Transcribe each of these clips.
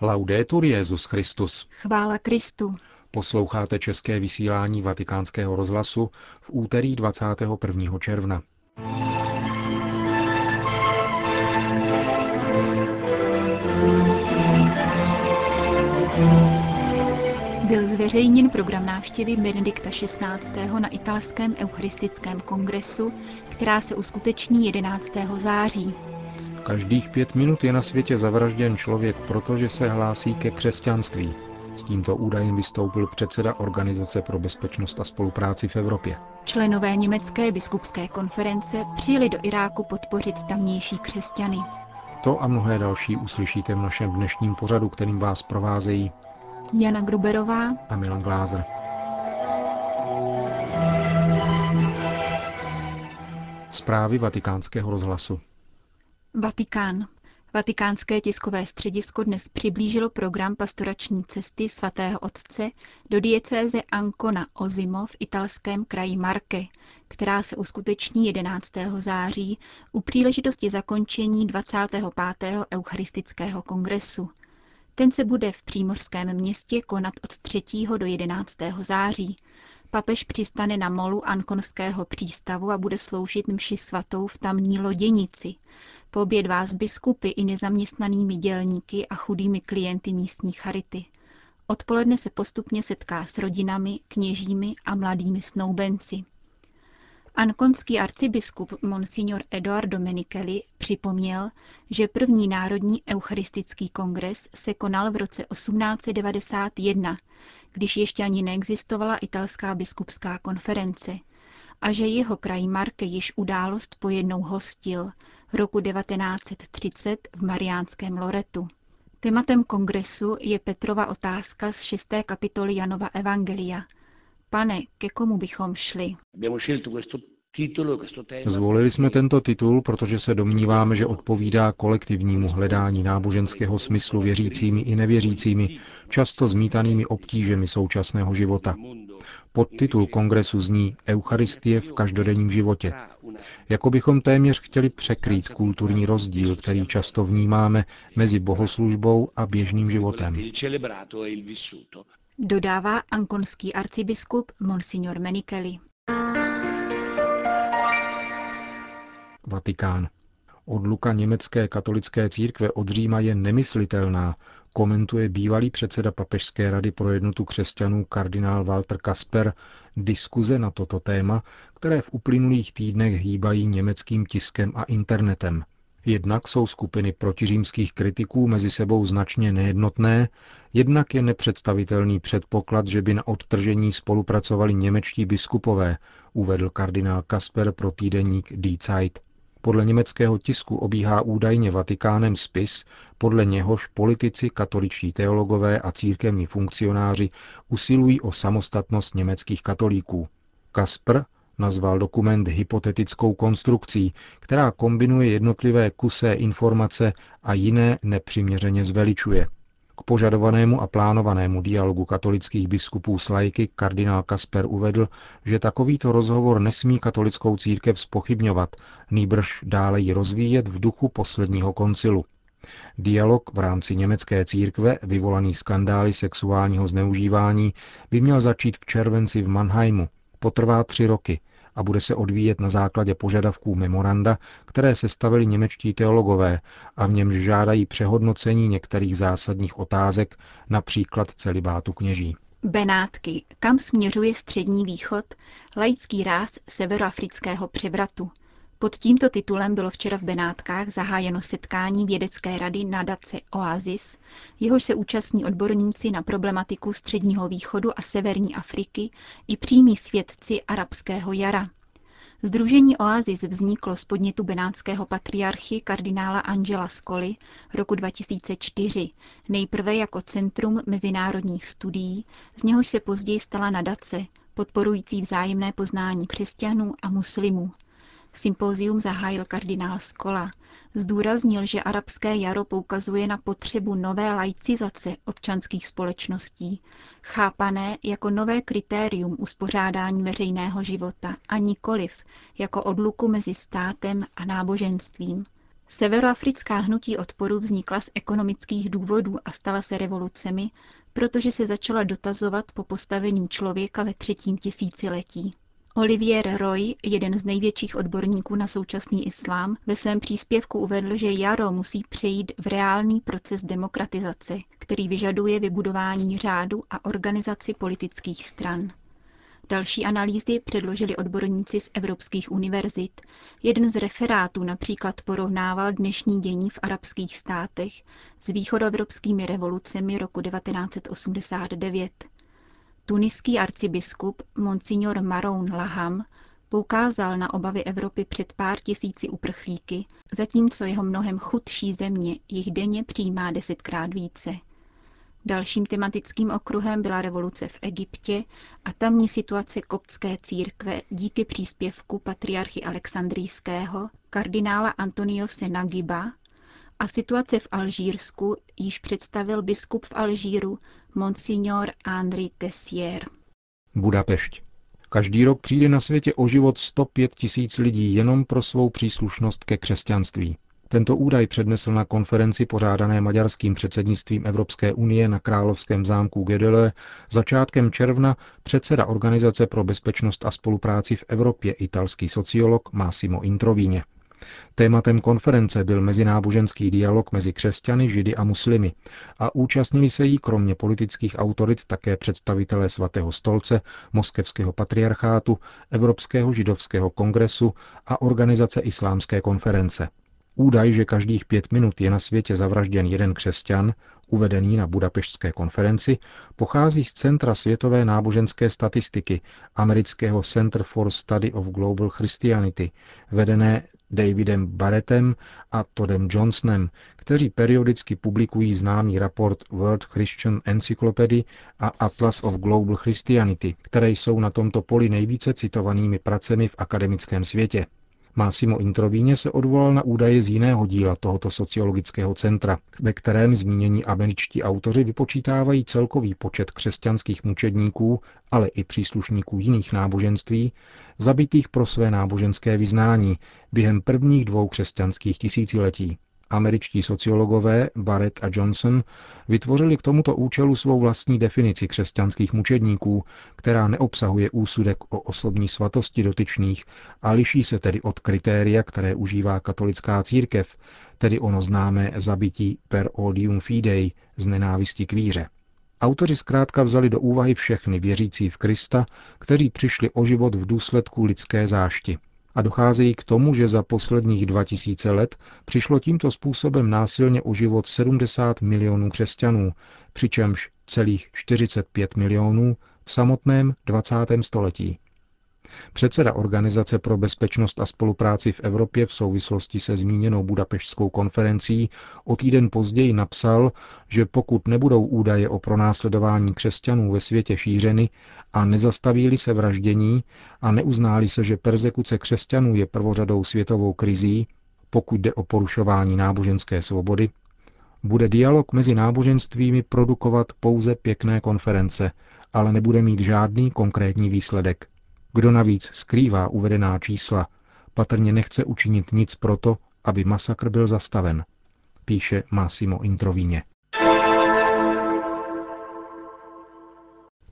Laudetur Jezus Christus. Chvála Kristu. Posloucháte české vysílání Vatikánského rozhlasu v úterý 21. června. Byl zveřejněn program návštěvy Benedikta XVI. na italském eucharistickém kongresu, která se uskuteční 11. září. Každých pět minut je na světě zavražděn člověk, protože se hlásí ke křesťanství. S tímto údajem vystoupil předseda Organizace pro bezpečnost a spolupráci v Evropě. Členové německé biskupské konference přijeli do Iráku podpořit tamnější křesťany. To a mnohé další uslyšíte v našem dnešním pořadu, kterým vás provázejí Jana Gruberová a Milan Glázer. Zprávy vatikánského rozhlasu. Vatikán. Vatikánské tiskové středisko dnes přiblížilo program pastorační cesty svatého otce do diecéze Ancona Ozimo v italském kraji Marke, která se uskuteční 11. září u příležitosti zakončení 25. eucharistického kongresu. Ten se bude v přímořském městě konat od 3. do 11. září. Papež přistane na molu Ankonského přístavu a bude sloužit mši svatou v tamní loděnici. Poobědvá s biskupy i nezaměstnanými dělníky a chudými klienty místní charity. Odpoledne se postupně setká s rodinami, kněžími a mladými snoubenci. Ankonský arcibiskup Monsignor Eduardo Menikeli připomněl, že první národní eucharistický kongres se konal v roce 1891, když ještě ani neexistovala italská biskupská konference a že jeho kraj Marke již událost pojednou hostil roku 1930 v Mariánském Loretu. Tématem kongresu je Petrova otázka z 6. kapitoly Janova Evangelia. Pane, ke komu bychom šli? Zvolili jsme tento titul, protože se domníváme, že odpovídá kolektivnímu hledání náboženského smyslu věřícími i nevěřícími, často zmítanými obtížemi současného života. Podtitul kongresu zní Eucharistie v každodenním životě. Jako bychom téměř chtěli překrýt kulturní rozdíl, který často vnímáme mezi bohoslužbou a běžným životem. Dodává ankonský arcibiskup Monsignor Menikeli. Vatikán. Odluka německé katolické církve od Říma je nemyslitelná, komentuje bývalý předseda Papežské rady pro jednotu křesťanů kardinál Walter Kasper diskuze na toto téma, které v uplynulých týdnech hýbají německým tiskem a internetem. Jednak jsou skupiny protiřímských kritiků mezi sebou značně nejednotné, jednak je nepředstavitelný předpoklad, že by na odtržení spolupracovali němečtí biskupové, uvedl kardinál Kasper pro týdeník Die Zeit. Podle německého tisku obíhá údajně Vatikánem spis, podle něhož politici, katoličtí teologové a církevní funkcionáři usilují o samostatnost německých katolíků. Kasper nazval dokument hypotetickou konstrukcí, která kombinuje jednotlivé kusé informace a jiné nepřiměřeně zveličuje. K požadovanému a plánovanému dialogu katolických biskupů s lajky kardinál Kasper uvedl, že takovýto rozhovor nesmí katolickou církev spochybňovat, nýbrž dále ji rozvíjet v duchu posledního koncilu. Dialog v rámci německé církve, vyvolaný skandály sexuálního zneužívání, by měl začít v červenci v Mannheimu. Potrvá tři roky a bude se odvíjet na základě požadavků memoranda, které se stavili němečtí teologové a v němž žádají přehodnocení některých zásadních otázek, například celibátu kněží. Benátky. Kam směřuje střední východ? Laický ráz severoafrického převratu. Pod tímto titulem bylo včera v Benátkách zahájeno setkání vědecké rady nadace Oasis, jehož se účastní odborníci na problematiku Středního východu a Severní Afriky i přímí svědci arabského jara. Združení Oasis vzniklo z podnětu benátského patriarchy kardinála Angela Scoli roku 2004, nejprve jako Centrum mezinárodních studií, z něhož se později stala nadace, podporující vzájemné poznání křesťanů a muslimů. Sympózium zahájil kardinál Skola. Zdůraznil, že arabské jaro poukazuje na potřebu nové laicizace občanských společností, chápané jako nové kritérium uspořádání veřejného života a nikoliv jako odluku mezi státem a náboženstvím. Severoafrická hnutí odporu vznikla z ekonomických důvodů a stala se revolucemi, protože se začala dotazovat po postavení člověka ve třetím tisíciletí. Olivier Roy, jeden z největších odborníků na současný islám, ve svém příspěvku uvedl, že jaro musí přejít v reálný proces demokratizace, který vyžaduje vybudování řádu a organizaci politických stran. Další analýzy předložili odborníci z evropských univerzit. Jeden z referátů například porovnával dnešní dění v arabských státech s východoevropskými revolucemi roku 1989. Tuniský arcibiskup Monsignor Maroun Laham poukázal na obavy Evropy před pár tisíci uprchlíky, zatímco jeho mnohem chudší země jich denně přijímá desetkrát více. Dalším tematickým okruhem byla revoluce v Egyptě a tamní situace koptské církve díky příspěvku patriarchy Alexandrijského, kardinála Antoniose Nagiba a situace v Alžírsku již představil biskup v Alžíru Monsignor Henri Tessier. Budapešť. Každý rok přijde na světě o život 105 tisíc lidí jenom pro svou příslušnost ke křesťanství. Tento údaj přednesl na konferenci pořádané maďarským předsednictvím Evropské unie na Královském zámku Gedele začátkem června předseda Organizace pro bezpečnost a spolupráci v Evropě italský sociolog Massimo Introvíně. Tématem konference byl mezináboženský dialog mezi křesťany, židy a muslimy a účastnili se jí kromě politických autorit také představitelé svatého stolce, moskevského patriarchátu, Evropského židovského kongresu a organizace Islámské konference. Údaj, že každých pět minut je na světě zavražděn jeden křesťan, uvedený na Budapeštské konferenci, pochází z Centra světové náboženské statistiky amerického Center for Study of Global Christianity, vedené Davidem Barrettem a Toddem Johnsonem, kteří periodicky publikují známý raport World Christian Encyclopedia a Atlas of Global Christianity, které jsou na tomto poli nejvíce citovanými pracemi v akademickém světě. Massimo Introvíně se odvolal na údaje z jiného díla tohoto sociologického centra, ve kterém zmínění američtí autoři vypočítávají celkový počet křesťanských mučedníků, ale i příslušníků jiných náboženství, zabitých pro své náboženské vyznání během prvních dvou křesťanských tisíciletí. Američtí sociologové Barrett a Johnson vytvořili k tomuto účelu svou vlastní definici křesťanských mučedníků, která neobsahuje úsudek o osobní svatosti dotyčných a liší se tedy od kritéria, které užívá katolická církev, tedy ono známé zabití per odium fidei z nenávisti k víře. Autoři zkrátka vzali do úvahy všechny věřící v Krista, kteří přišli o život v důsledku lidské zášti a docházejí k tomu, že za posledních 2000 let přišlo tímto způsobem násilně o život 70 milionů křesťanů, přičemž celých 45 milionů v samotném 20. století. Předseda Organizace pro bezpečnost a spolupráci v Evropě v souvislosti se zmíněnou budapeštskou konferencí o týden později napsal, že pokud nebudou údaje o pronásledování křesťanů ve světě šířeny a nezastaví se vraždění a neuználi se, že persekuce křesťanů je prvořadou světovou krizí, pokud jde o porušování náboženské svobody, bude dialog mezi náboženstvími produkovat pouze pěkné konference, ale nebude mít žádný konkrétní výsledek. Kdo navíc skrývá uvedená čísla, patrně nechce učinit nic proto, aby masakr byl zastaven, píše Massimo Introvíně.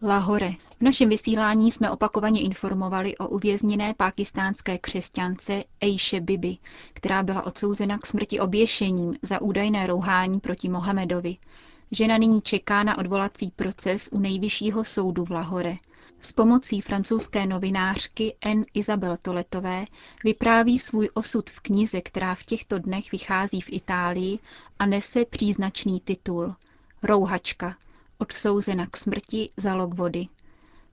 Lahore. V našem vysílání jsme opakovaně informovali o uvězněné pákistánské křesťance Eiše Bibi, která byla odsouzena k smrti oběšením za údajné rouhání proti Mohamedovi. Žena nyní čeká na odvolací proces u nejvyššího soudu v Lahore – s pomocí francouzské novinářky N. Isabel Toletové vypráví svůj osud v knize, která v těchto dnech vychází v Itálii a nese příznačný titul Rouhačka, odsouzena k smrti za log vody.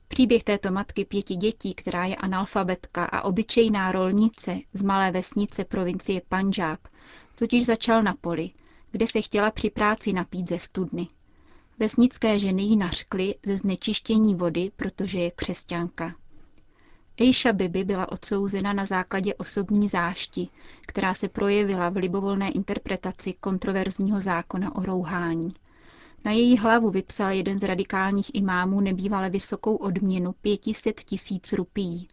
Příběh této matky pěti dětí, která je analfabetka a obyčejná rolnice z malé vesnice provincie Punjab, totiž začal na poli, kde se chtěla při práci napít ze studny. Vesnické ženy ji nařkly ze znečištění vody, protože je křesťanka. Ejša Bibi byla odsouzena na základě osobní zášti, která se projevila v libovolné interpretaci kontroverzního zákona o rouhání. Na její hlavu vypsal jeden z radikálních imámů nebývale vysokou odměnu 500 tisíc rupií,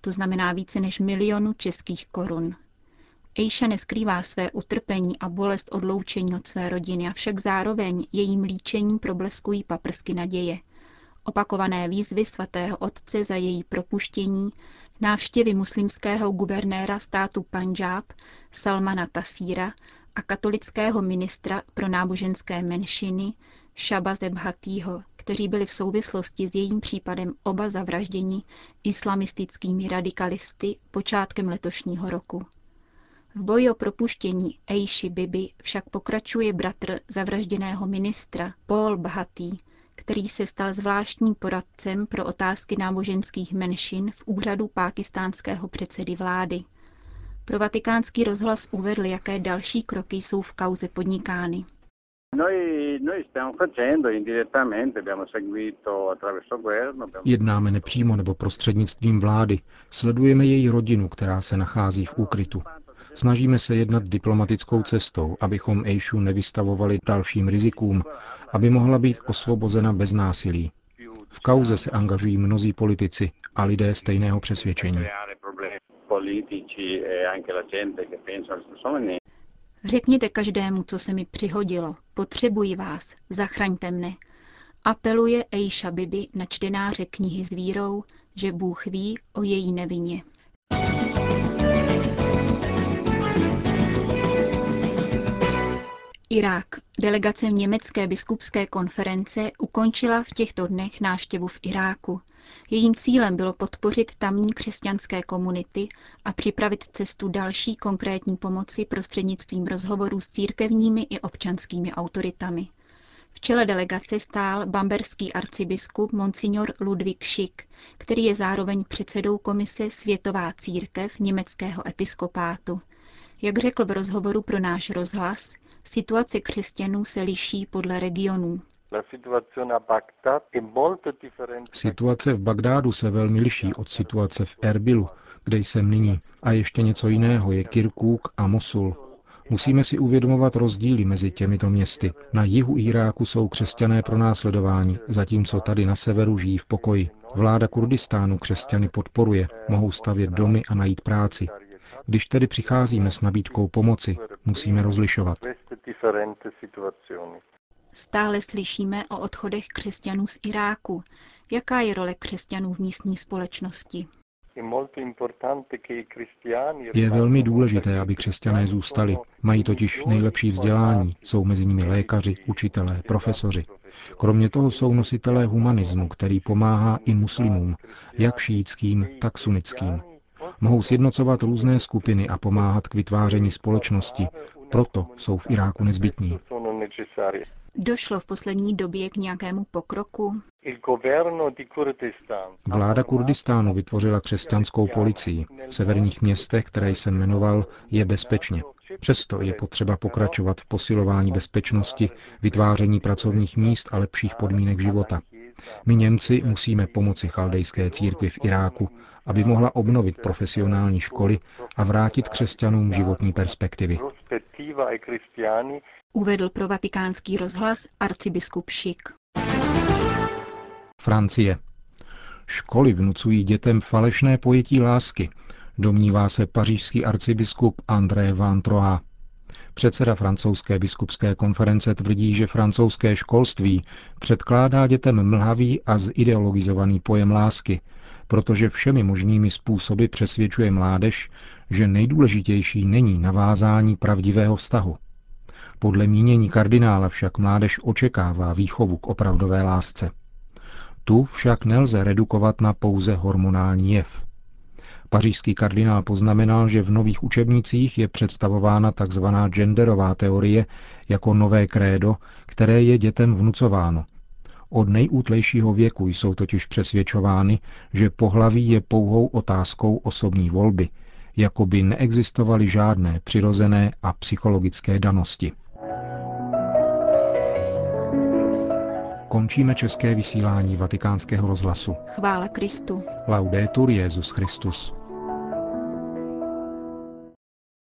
to znamená více než milionu českých korun. Ejša neskrývá své utrpení a bolest odloučení od své rodiny, avšak zároveň jejím líčení probleskují paprsky naděje. Opakované výzvy svatého otce za její propuštění, návštěvy muslimského guvernéra státu Panjab Salmana Tasíra a katolického ministra pro náboženské menšiny Shaba Zebhatýho, kteří byli v souvislosti s jejím případem oba zavražděni islamistickými radikalisty počátkem letošního roku. V boji o propuštění Eishi Bibi však pokračuje bratr zavražděného ministra Paul Bhatý, který se stal zvláštním poradcem pro otázky náboženských menšin v úřadu pákistánského předsedy vlády. Pro vatikánský rozhlas uvedl, jaké další kroky jsou v kauze podnikány. Jednáme nepřímo nebo prostřednictvím vlády. Sledujeme její rodinu, která se nachází v úkrytu. Snažíme se jednat diplomatickou cestou, abychom Ejšu nevystavovali dalším rizikům, aby mohla být osvobozena bez násilí. V kauze se angažují mnozí politici a lidé stejného přesvědčení. Řekněte každému, co se mi přihodilo. Potřebuji vás. Zachraňte mne. Apeluje Ejša Bibi na čtenáře knihy s vírou, že Bůh ví o její nevině. Irák. Delegace německé biskupské konference ukončila v těchto dnech náštěvu v Iráku. Jejím cílem bylo podpořit tamní křesťanské komunity a připravit cestu další konkrétní pomoci prostřednictvím rozhovorů s církevními i občanskými autoritami. V čele delegace stál bamberský arcibiskup Monsignor Ludvík Schick, který je zároveň předsedou komise Světová církev německého episkopátu. Jak řekl v rozhovoru pro náš rozhlas, Situace křesťanů se liší podle regionů. Situace v Bagdádu se velmi liší od situace v Erbilu, kde jsem nyní, a ještě něco jiného je Kirkuk a Mosul. Musíme si uvědomovat rozdíly mezi těmito městy. Na jihu Iráku jsou křesťané pro následování, zatímco tady na severu žijí v pokoji. Vláda Kurdistánu křesťany podporuje, mohou stavět domy a najít práci. Když tedy přicházíme s nabídkou pomoci, musíme rozlišovat. Stále slyšíme o odchodech křesťanů z Iráku. Jaká je role křesťanů v místní společnosti? Je velmi důležité, aby křesťané zůstali. Mají totiž nejlepší vzdělání, jsou mezi nimi lékaři, učitelé, profesoři. Kromě toho jsou nositelé humanismu, který pomáhá i muslimům, jak šíjickým, tak sunnickým. Mohou sjednocovat různé skupiny a pomáhat k vytváření společnosti. Proto jsou v Iráku nezbytní. Došlo v poslední době k nějakému pokroku? Vláda Kurdistánu vytvořila křesťanskou policii. V severních městech, které jsem jmenoval, je bezpečně. Přesto je potřeba pokračovat v posilování bezpečnosti, vytváření pracovních míst a lepších podmínek života. My Němci musíme pomoci chaldejské církvi v Iráku, aby mohla obnovit profesionální školy a vrátit křesťanům životní perspektivy. Uvedl pro vatikánský rozhlas arcibiskup Šik. Francie. Školy vnucují dětem falešné pojetí lásky, domnívá se pařížský arcibiskup André Van Troa. Předseda francouzské biskupské konference tvrdí, že francouzské školství předkládá dětem mlhavý a zideologizovaný pojem lásky, protože všemi možnými způsoby přesvědčuje mládež, že nejdůležitější není navázání pravdivého vztahu. Podle mínění kardinála však mládež očekává výchovu k opravdové lásce. Tu však nelze redukovat na pouze hormonální jev. Pařížský kardinál poznamenal, že v nových učebnicích je představována tzv. genderová teorie jako nové krédo, které je dětem vnucováno. Od nejútlejšího věku jsou totiž přesvědčovány, že pohlaví je pouhou otázkou osobní volby, jako by neexistovaly žádné přirozené a psychologické danosti. Končíme české vysílání vatikánského rozhlasu. Chvála Kristu. Laudetur Jezus Christus.